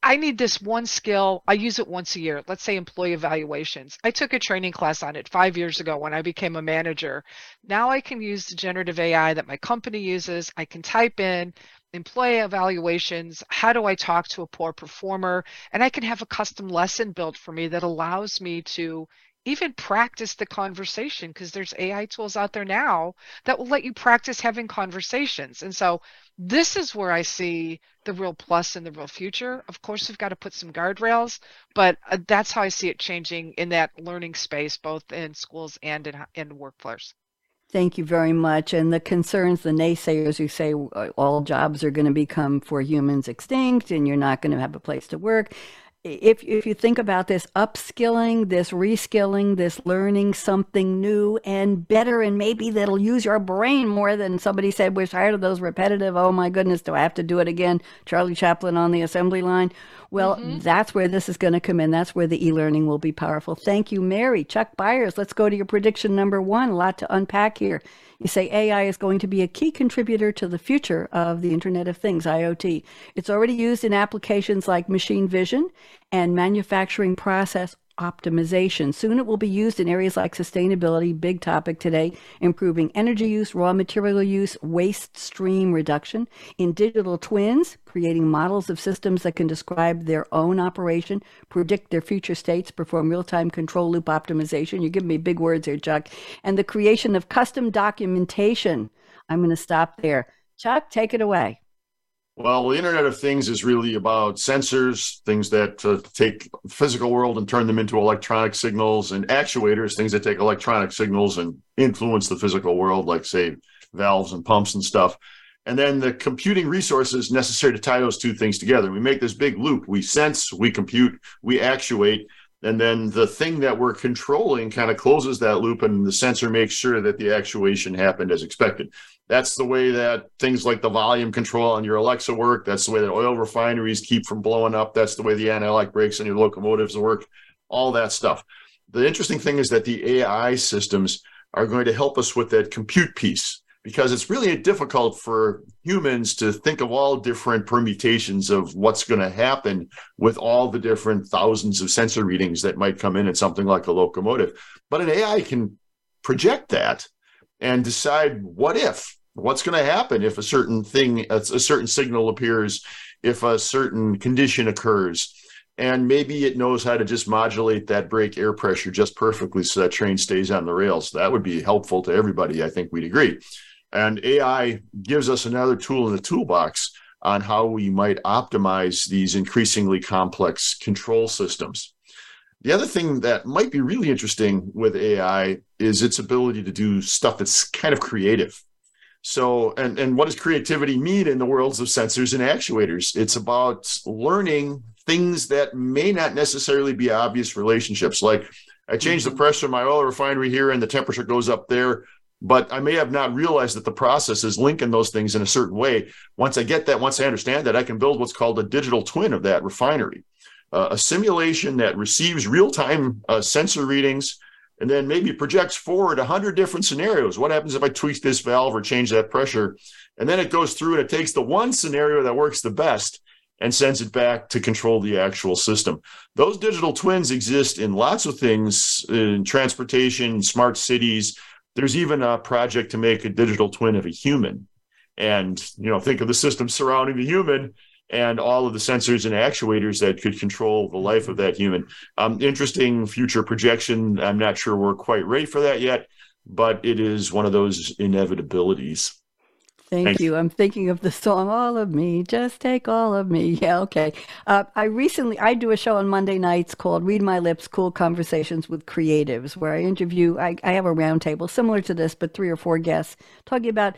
[SPEAKER 5] I need this one skill. I use it once a year. Let's say employee evaluations. I took a training class on it five years ago when I became a manager. Now I can use the generative AI that my company uses. I can type in employee evaluations. How do I talk to a poor performer? And I can have a custom lesson built for me that allows me to even practice the conversation because there's AI tools out there now that will let you practice having conversations. And so this is where I see the real plus in the real future. Of course, we've got to put some guardrails, but uh, that's how I see it changing in that learning space, both in schools and in, in workforce.
[SPEAKER 2] Thank you very much. And the concerns, the naysayers who say uh, all jobs are going to become for humans extinct and you're not going to have a place to work if if you think about this upskilling, this reskilling, this learning something new and better, and maybe that'll use your brain more than somebody said we're tired of those repetitive. Oh my goodness, do I have to do it again? Charlie Chaplin on the assembly line. Well, mm-hmm. that's where this is going to come in. That's where the e-learning will be powerful. Thank you, Mary. Chuck Byers. Let's go to your prediction number one. A lot to unpack here. You say AI is going to be a key contributor to the future of the Internet of Things, IoT. It's already used in applications like machine vision and manufacturing process optimization. Soon it will be used in areas like sustainability, big topic today, improving energy use, raw material use, waste stream reduction, in digital twins, creating models of systems that can describe their own operation, predict their future states, perform real-time control loop optimization. You're giving me big words here, Chuck. And the creation of custom documentation. I'm going to stop there. Chuck, take it away.
[SPEAKER 6] Well, the Internet of Things is really about sensors, things that uh, take physical world and turn them into electronic signals, and actuators, things that take electronic signals and influence the physical world, like say valves and pumps and stuff. And then the computing resources necessary to tie those two things together. We make this big loop. We sense, we compute, we actuate, and then the thing that we're controlling kind of closes that loop and the sensor makes sure that the actuation happened as expected that's the way that things like the volume control on your alexa work. That's the way that oil refineries keep from blowing up. That's the way the anti-lock brakes on your locomotives work. All that stuff. The interesting thing is that the ai systems are going to help us with that compute piece because it's really difficult for humans to think of all different permutations of what's going to happen with all the different thousands of sensor readings that might come in at something like a locomotive. But an AI can project that and decide what if, what's going to happen if a certain thing, a, certain signal appears, if a certain condition occurs. And maybe it knows how to just modulate that brake air pressure just perfectly so that train stays on the rails. That would be helpful to everybody. I think we'd agree. And AI gives us another tool in the toolbox on how we might optimize these increasingly complex control systems. The other thing that might be really interesting with AI is its ability to do stuff that's kind of creative. So, and, and what does creativity mean in the worlds of sensors and actuators? It's about learning things that may not necessarily be obvious relationships. Like I change the mm-hmm. pressure in my oil refinery here and the temperature goes up there but I may have not realized that the process is linking those things in a certain way. Once I get that, once I understand that, I can build what's called a digital twin of that refinery, uh, a simulation that receives real time uh, sensor readings and then maybe projects forward 100 different scenarios. What happens if I tweak this valve or change that pressure? And then it goes through and it takes the one scenario that works the best and sends it back to control the actual system. Those digital twins exist in lots of things in transportation, smart cities there's even a project to make a digital twin of a human. And, you know, think of the system surrounding the human and all of the sensors and actuators that could control the life of that human. Um, interesting future projection. I'm not sure we're quite ready for that yet, but it is one of those inevitabilities.
[SPEAKER 2] Thank Thanks. you. I'm thinking of the song "All of Me." Just take all of me. Yeah, okay. Uh, I recently I do a show on Monday nights called "Read My Lips: Cool Conversations with Creatives," where I interview. I, I have a roundtable similar to this, but three or four guests talking about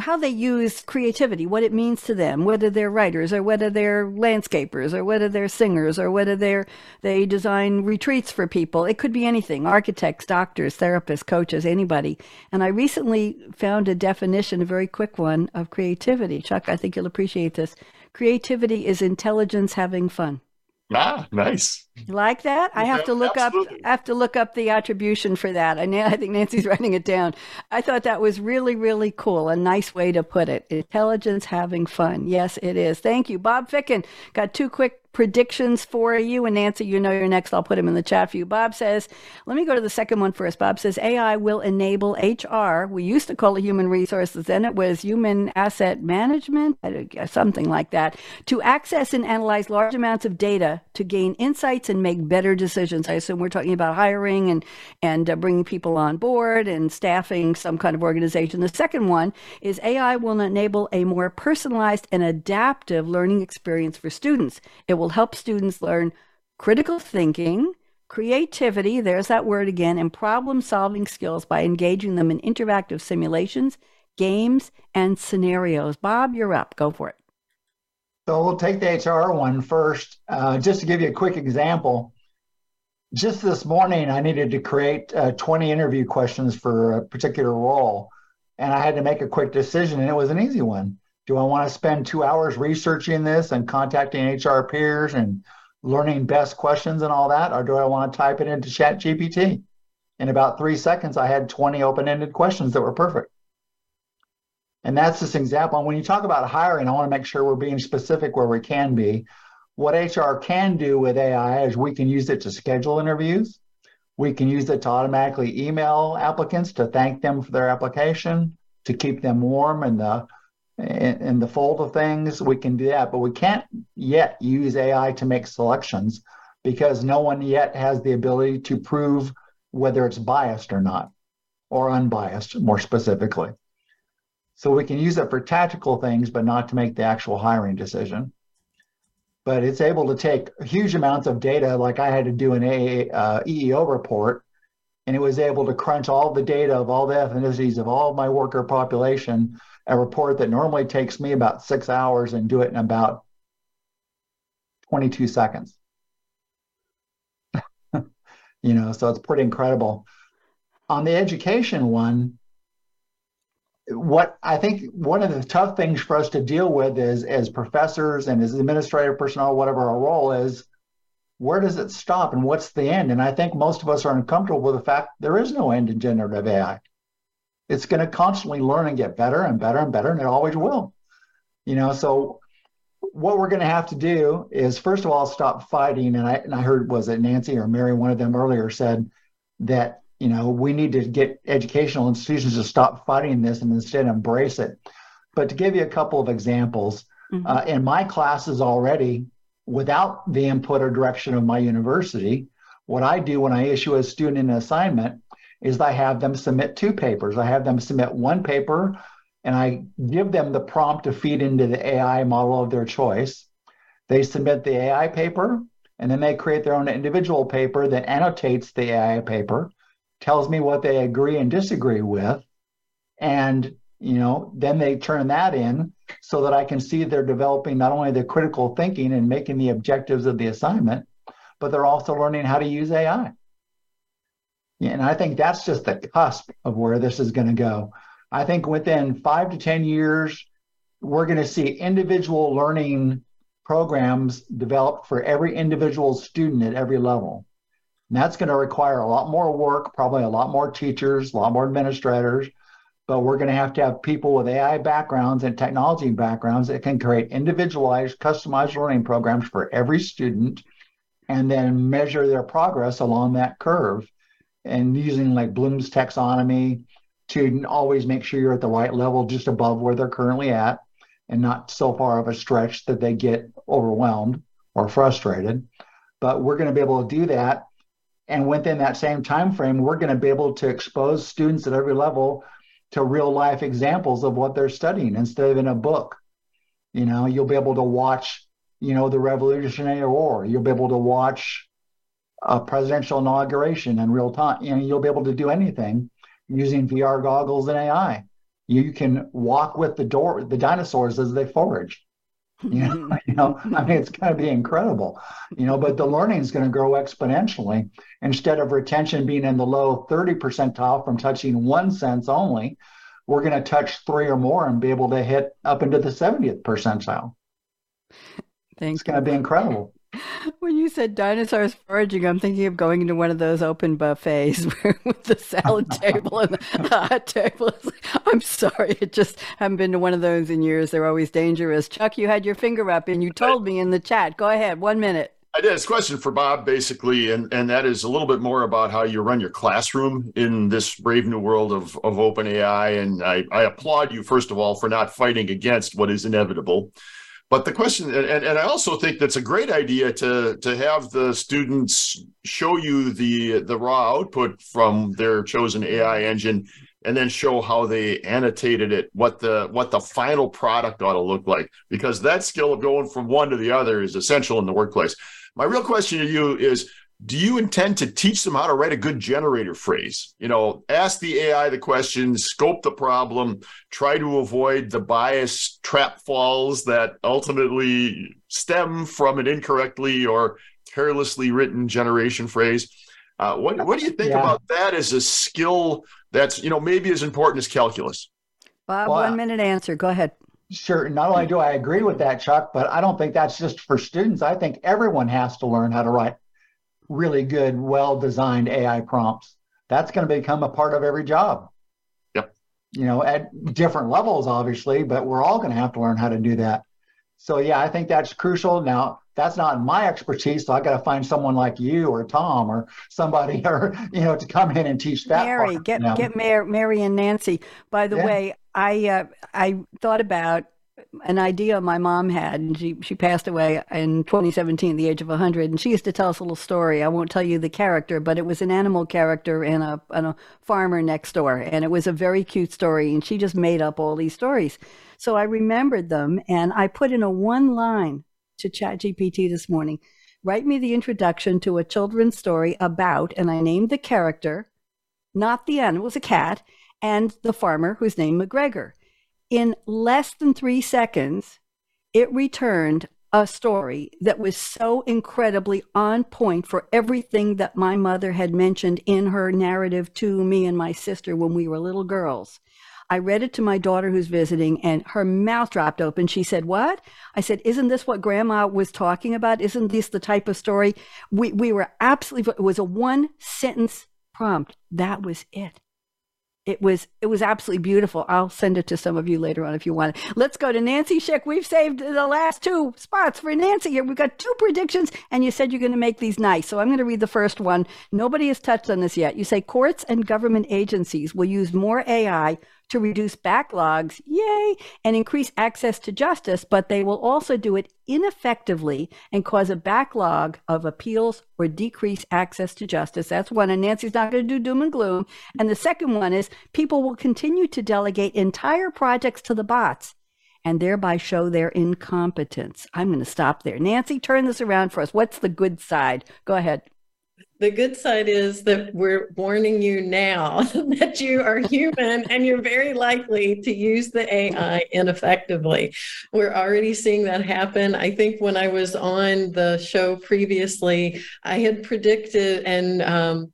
[SPEAKER 2] how they use creativity, what it means to them, whether they're writers or whether they're landscapers or whether they're singers or whether they're they design retreats for people. It could be anything: architects, doctors, therapists, coaches, anybody. And I recently found a definition, a very quick one, of creativity. Chuck, I think you'll appreciate this. Creativity is intelligence having fun.
[SPEAKER 6] Ah, nice.
[SPEAKER 2] You like that? I have to look absolutely. up. I have to look up the attribution for that. I, I think Nancy's <laughs> writing it down. I thought that was really, really cool. A nice way to put it. Intelligence having fun. Yes, it is. Thank you, Bob Ficken. Got two quick predictions for you. And Nancy, you know you're next. I'll put them in the chat for you. Bob says, let me go to the second one first. Bob says AI will enable HR. We used to call it human resources, then it was human asset management, something like that, to access and analyze large amounts of data to gain insights and make better decisions. I assume we're talking about hiring and and uh, bringing people on board and staffing some kind of organization. The second one is AI will enable a more personalized and adaptive learning experience for students. It will will help students learn critical thinking, creativity, there's that word again, and problem solving skills by engaging them in interactive simulations, games, and scenarios. Bob, you're up. Go for it.
[SPEAKER 7] So we'll take the HR one first. Uh, just to give you a quick example, just this morning I needed to create uh, 20 interview questions for a particular role, and I had to make a quick decision, and it was an easy one. Do I want to spend two hours researching this and contacting HR peers and learning best questions and all that? Or do I want to type it into Chat GPT? In about three seconds, I had 20 open ended questions that were perfect. And that's this example. And when you talk about hiring, I want to make sure we're being specific where we can be. What HR can do with AI is we can use it to schedule interviews. We can use it to automatically email applicants to thank them for their application, to keep them warm in the in, in the fold of things. We can do that, but we can't yet use AI to make selections because no one yet has the ability to prove whether it's biased or not, or unbiased, more specifically. So we can use it for tactical things, but not to make the actual hiring decision. But it's able to take huge amounts of data, like I had to do an a, uh, EEO report, and it was able to crunch all the data of all the ethnicities of all of my worker population, a report that normally takes me about six hours, and do it in about 22 seconds. <laughs> you know, so it's pretty incredible. On the education one, what I think one of the tough things for us to deal with is as professors and as administrative personnel, whatever our role is, where does it stop and what's the end? And I think most of us are uncomfortable with the fact there is no end in generative AI. It's going to constantly learn and get better and better and better, and it always will. You know, so what we're going to have to do is first of all stop fighting. And I and I heard was it Nancy or Mary, one of them earlier said that you know we need to get educational institutions to stop fighting this and instead embrace it. But to give you a couple of examples, mm-hmm. uh, in my classes already, without the input or direction of my university, what I do when I issue a student an assignment is I have them submit two papers. I have them submit one paper and I give them the prompt to feed into the AI model of their choice. They submit the AI paper, and then they create their own individual paper that annotates the AI paper, tells me what they agree and disagree with, and you know, then they turn that in so that I can see they're developing not only the critical thinking and making the objectives of the assignment, but they're also learning how to use AI. And I think that's just the cusp of where this is going to go. I think within five to 10 years, we're going to see individual learning programs developed for every individual student at every level. And that's going to require a lot more work, probably a lot more teachers, a lot more administrators, but we're going to have to have people with AI backgrounds and technology backgrounds that can create individualized, customized learning programs for every student and then measure their progress along that curve. And using like Bloom's taxonomy to always make sure you're at the right level just above where they're currently at and not so far of a stretch that they get overwhelmed or frustrated. But we're going to be able to do that. And within that same time frame we're going to be able to expose students at every level to real life examples of what they're studying instead of in a book you know you'll be able to watch you know the revolutionary war you'll be able to watch a presidential inauguration in real time you know you'll be able to do anything using VR goggles and AI. You can walk with the door, the dinosaurs as they forage. You <laughs> know, you know, I mean, it's going to be incredible, you know, but the learning is going to grow exponentially. Instead of retention being in the low 30 percentile from touching one sense only, we're going to touch three or more and be able to hit up into the 70th percentile.
[SPEAKER 2] Thanks.
[SPEAKER 7] It's going to be incredible. <laughs>
[SPEAKER 2] When you said dinosaurs foraging, I'm thinking of going into one of those open buffets <laughs> with the salad table and the hot table. I'm sorry, it just haven't been to one of those in years. They're always dangerous. Chuck, you had your finger up and you told me in the chat. Go ahead, one minute.
[SPEAKER 6] I did. It's a question for Bob, basically, and, and that is a little bit more about how you run your classroom in this brave new world of, of open AI. And I, I applaud you, first of all, for not fighting against what is inevitable. But the question, and, and I also think that's a great idea to to have the students show you the the raw output from their chosen AI engine, and then show how they annotated it, what the what the final product ought to look like, because that skill of going from one to the other is essential in the workplace. My real question to you is do you intend to teach them how to write a good generator phrase you know ask the ai the questions scope the problem try to avoid the bias trap falls that ultimately stem from an incorrectly or carelessly written generation phrase uh, what, what do you think yeah. about that as a skill that's you know maybe as important as calculus
[SPEAKER 2] bob well, one minute answer go ahead
[SPEAKER 7] Sure. Not only do I agree with that, Chuck, but I don't think that's just for students. I think everyone has to learn how to write really good, well designed AI prompts. That's going to become a part of every job.
[SPEAKER 6] Yep.
[SPEAKER 7] You know, at different levels, obviously, but we're all going to have to learn how to do that. So, yeah, I think that's crucial. Now, that's not my expertise. So I got to find someone like you or Tom or somebody <laughs> or you know to come in and teach that.
[SPEAKER 2] Mary,
[SPEAKER 7] part,
[SPEAKER 2] get
[SPEAKER 7] you know.
[SPEAKER 2] get Mary, Mary and Nancy. By the
[SPEAKER 7] Yeah.
[SPEAKER 2] way, I uh, I thought about an idea my mom had, and she she passed away in 2017, at the age of 100. And she used to tell us a little story. I won't tell you the character, but it was an animal character and a a farmer next door, and it was a very cute story. And she just made up all these stories. So I remembered them, and I put in a one line to ChatGPT this morning. Write me the introduction to a children's story about, and I named the character, not the animal, it was a cat, and the farmer whose name McGregor. In less than three seconds, it returned a story that was so incredibly on point for everything that my mother had mentioned in her narrative to me and my sister when we were little girls. I read it to my daughter who's visiting, and her mouth dropped open. She said, What? I said, Isn't this what grandma was talking about? Isn't this the type of story? We, we were absolutely, it was a one sentence prompt. That was it. It was it was absolutely beautiful. I'll send it to some of you later on if you want. Let's go to Nancy Schick. We've saved the last two spots for Nancy here. We've got two predictions, and you said you're going to make these nice. So I'm going to read the first one. Nobody has touched on this yet. You say courts and government agencies will use more AI to reduce backlogs, yay, and increase access to justice, but they will also do it ineffectively and cause a backlog of appeals or decrease access to justice. That's one. And Nancy's not going to do doom and gloom. And the second one is people will continue to delegate entire projects to the bots and thereby show their incompetence. I'm going to stop there. Nancy, turn this around for us. What's the good side? Go ahead.
[SPEAKER 8] The good side is that we're warning you now <laughs> that you are human and you're very likely to use the AI ineffectively. We're already seeing that happen. I think when I was on the show previously, I had predicted and um,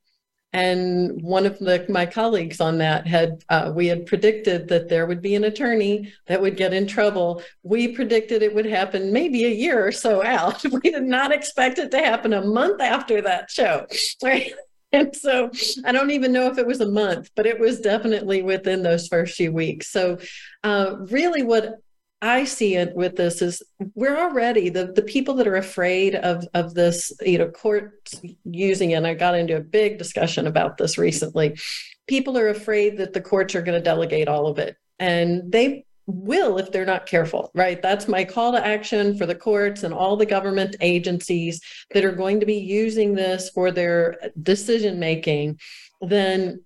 [SPEAKER 8] and one of the, my colleagues on that had uh, we had predicted that there would be an attorney that would get in trouble. We predicted it would happen maybe a year or so out. <laughs> We did not expect it to happen a month after that show <laughs> right? And so i don't even know if it was a month but it was definitely within those first few weeks. So uh, really what I see it with this is we're already the the people that are afraid of of this, you know, courts using it. And I got into a big discussion about this recently. People are afraid that the courts are going to delegate all of it, and they will if they're not careful, right? That's my call to action for the courts and all the government agencies that are going to be using this for their decision making. Then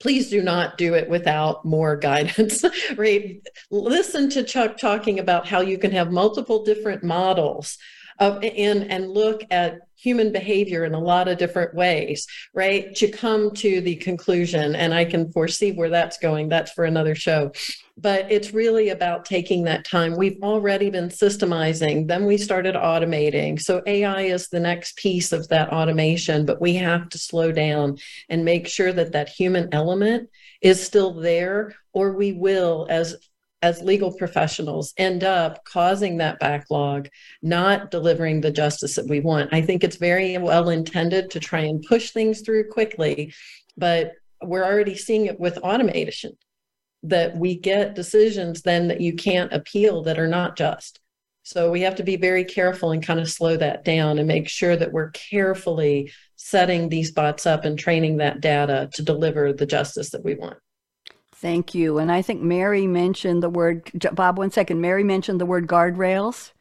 [SPEAKER 8] please do not do it without more guidance. <laughs> Right? Listen to chuck talking about how you can have multiple different models of and and look at human behavior in a lot of different ways right to come to the conclusion and i can foresee where that's going. That's for another show but it's really about taking that time. We've already been systemizing then we started automating. So ai is the next piece of that automation but we have to slow down and make sure that that human element is still there or we will as as legal professionals end up causing that backlog, not delivering the justice that we want. I think it's very well intended to try and push things through quickly, but we're already seeing it with automation that we get decisions then that you can't appeal that are not just. So we have to be very careful and kind of slow that down and make sure that we're carefully setting these bots up and training that data to deliver the justice that we want.
[SPEAKER 2] Thank you. And I think Mary mentioned the word, Bob, one second. Mary mentioned the word guardrails.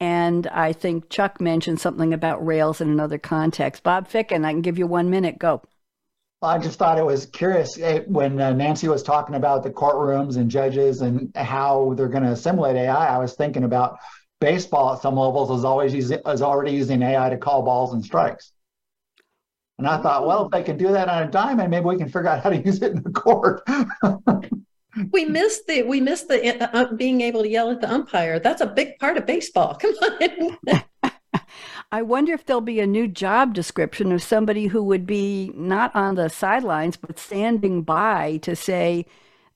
[SPEAKER 2] And I think Chuck mentioned something about rails in another context. Bob Ficken, I can give you one minute. Go.
[SPEAKER 7] I just thought it was curious eh, when uh, Nancy was talking about the courtrooms and judges and how they're going to assimilate AI. I was thinking about baseball at some levels is always using, is already using AI to call balls and strikes. And I thought, well, if they can do that on a diamond, maybe we can figure out how to <laughs> use it in the court.
[SPEAKER 8] we missed the we missed the uh, uh, being able to yell at the umpire. That's a big part of baseball. <laughs> Come on. <laughs>
[SPEAKER 2] I wonder if there'll be a new job description of somebody who would be not on the sidelines but standing by to say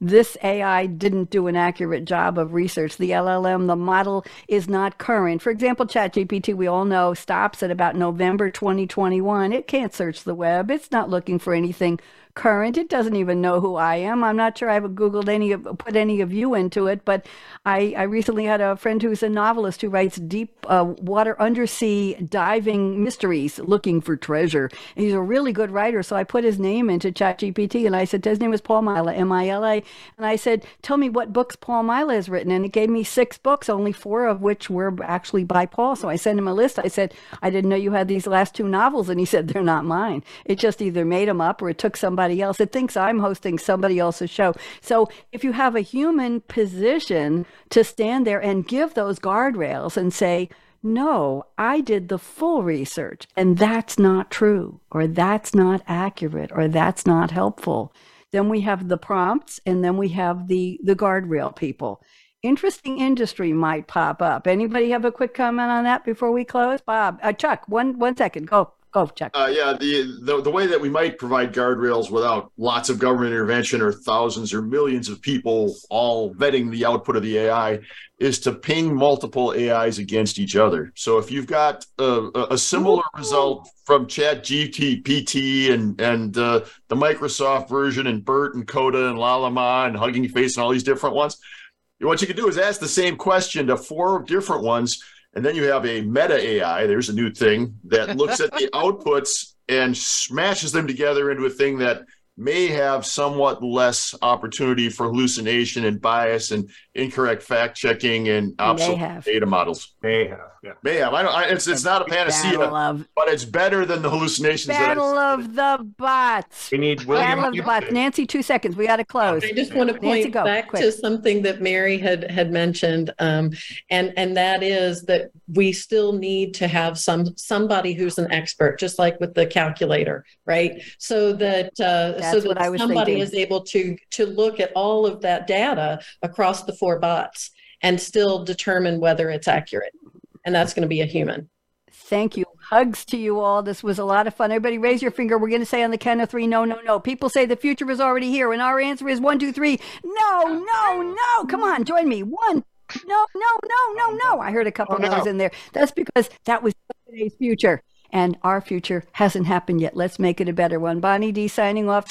[SPEAKER 2] this AI didn't do an accurate job of research. The LLM, the model is not current. For example, ChatGPT, we all know, stops at about November 2021. It can't search the web. It's not looking for anything current. It doesn't even know who I am. I'm not sure I've Googled any of, put any of you into it, but I, I recently had a friend who's a novelist who writes deep uh, water undersea diving mysteries looking for treasure. And he's a really good writer. So I put his name into ChatGPT and I said, his name is Paul Mila, M I L A. And I said, tell me what books Paul Mila has written. And it gave me six books, only four of which were actually by Paul. So I sent him a list. I said, I didn't know you had these last two novels. And he said, they're not mine. It just either made them up or it took somebody else. It thinks I'm hosting somebody else's show. So if you have a human position to stand there and give those guardrails and say, no, I did the full research and that's not true, or that's not accurate, or that's not helpful. Then we have the prompts and then we have the, the guardrail people. Interesting industry might pop up. Anybody have a quick comment on that before we close? Bob, uh, Chuck, one, one second, go. Go, Chuck.
[SPEAKER 6] Uh, yeah, the, the the way that we might provide guardrails without lots of government intervention or thousands or millions of people all vetting the output of the AI is to ping multiple AIs against each other. So if you've got a, a similar result from Chat GPT and and uh, the Microsoft version and BERT and Coda and Llama and Hugging Face and all these different ones, what you can do is ask the same question to four different ones and then you have a meta AI, there's a new thing that <laughs> looks at the outputs and smashes them together into a thing that may have somewhat less opportunity for hallucination and bias and incorrect fact checking and obsolete data models.
[SPEAKER 3] May have, yeah.
[SPEAKER 6] May have. I don't. I, it's it's not a panacea, of, but it's better than the hallucinations.
[SPEAKER 2] Battle of the bots.
[SPEAKER 3] We need William.
[SPEAKER 2] Battle of the bots. Nancy, two seconds. We got to close.
[SPEAKER 8] I just want to point Nancy, go, back quick. to something that Mary had had mentioned, um, and and that is that we still need to have some somebody who's an expert, just like with the calculator, right? So that uh, so that somebody thinking. is able to to look at all of that data across the four bots and still determine whether it's accurate. And that's going to be a human.
[SPEAKER 2] Thank you. Hugs to you all. This was a lot of fun. Everybody raise your finger. We're going to say on the count of three, no, no, no. People say the future is already here. And our answer is one, two, three. No, no, no. Come on, join me. One, no, no, no, no, no. I heard a couple oh, no. no's in there. That's because that was today's future. And our future hasn't happened yet. Let's make it a better one. Bonnie D signing off.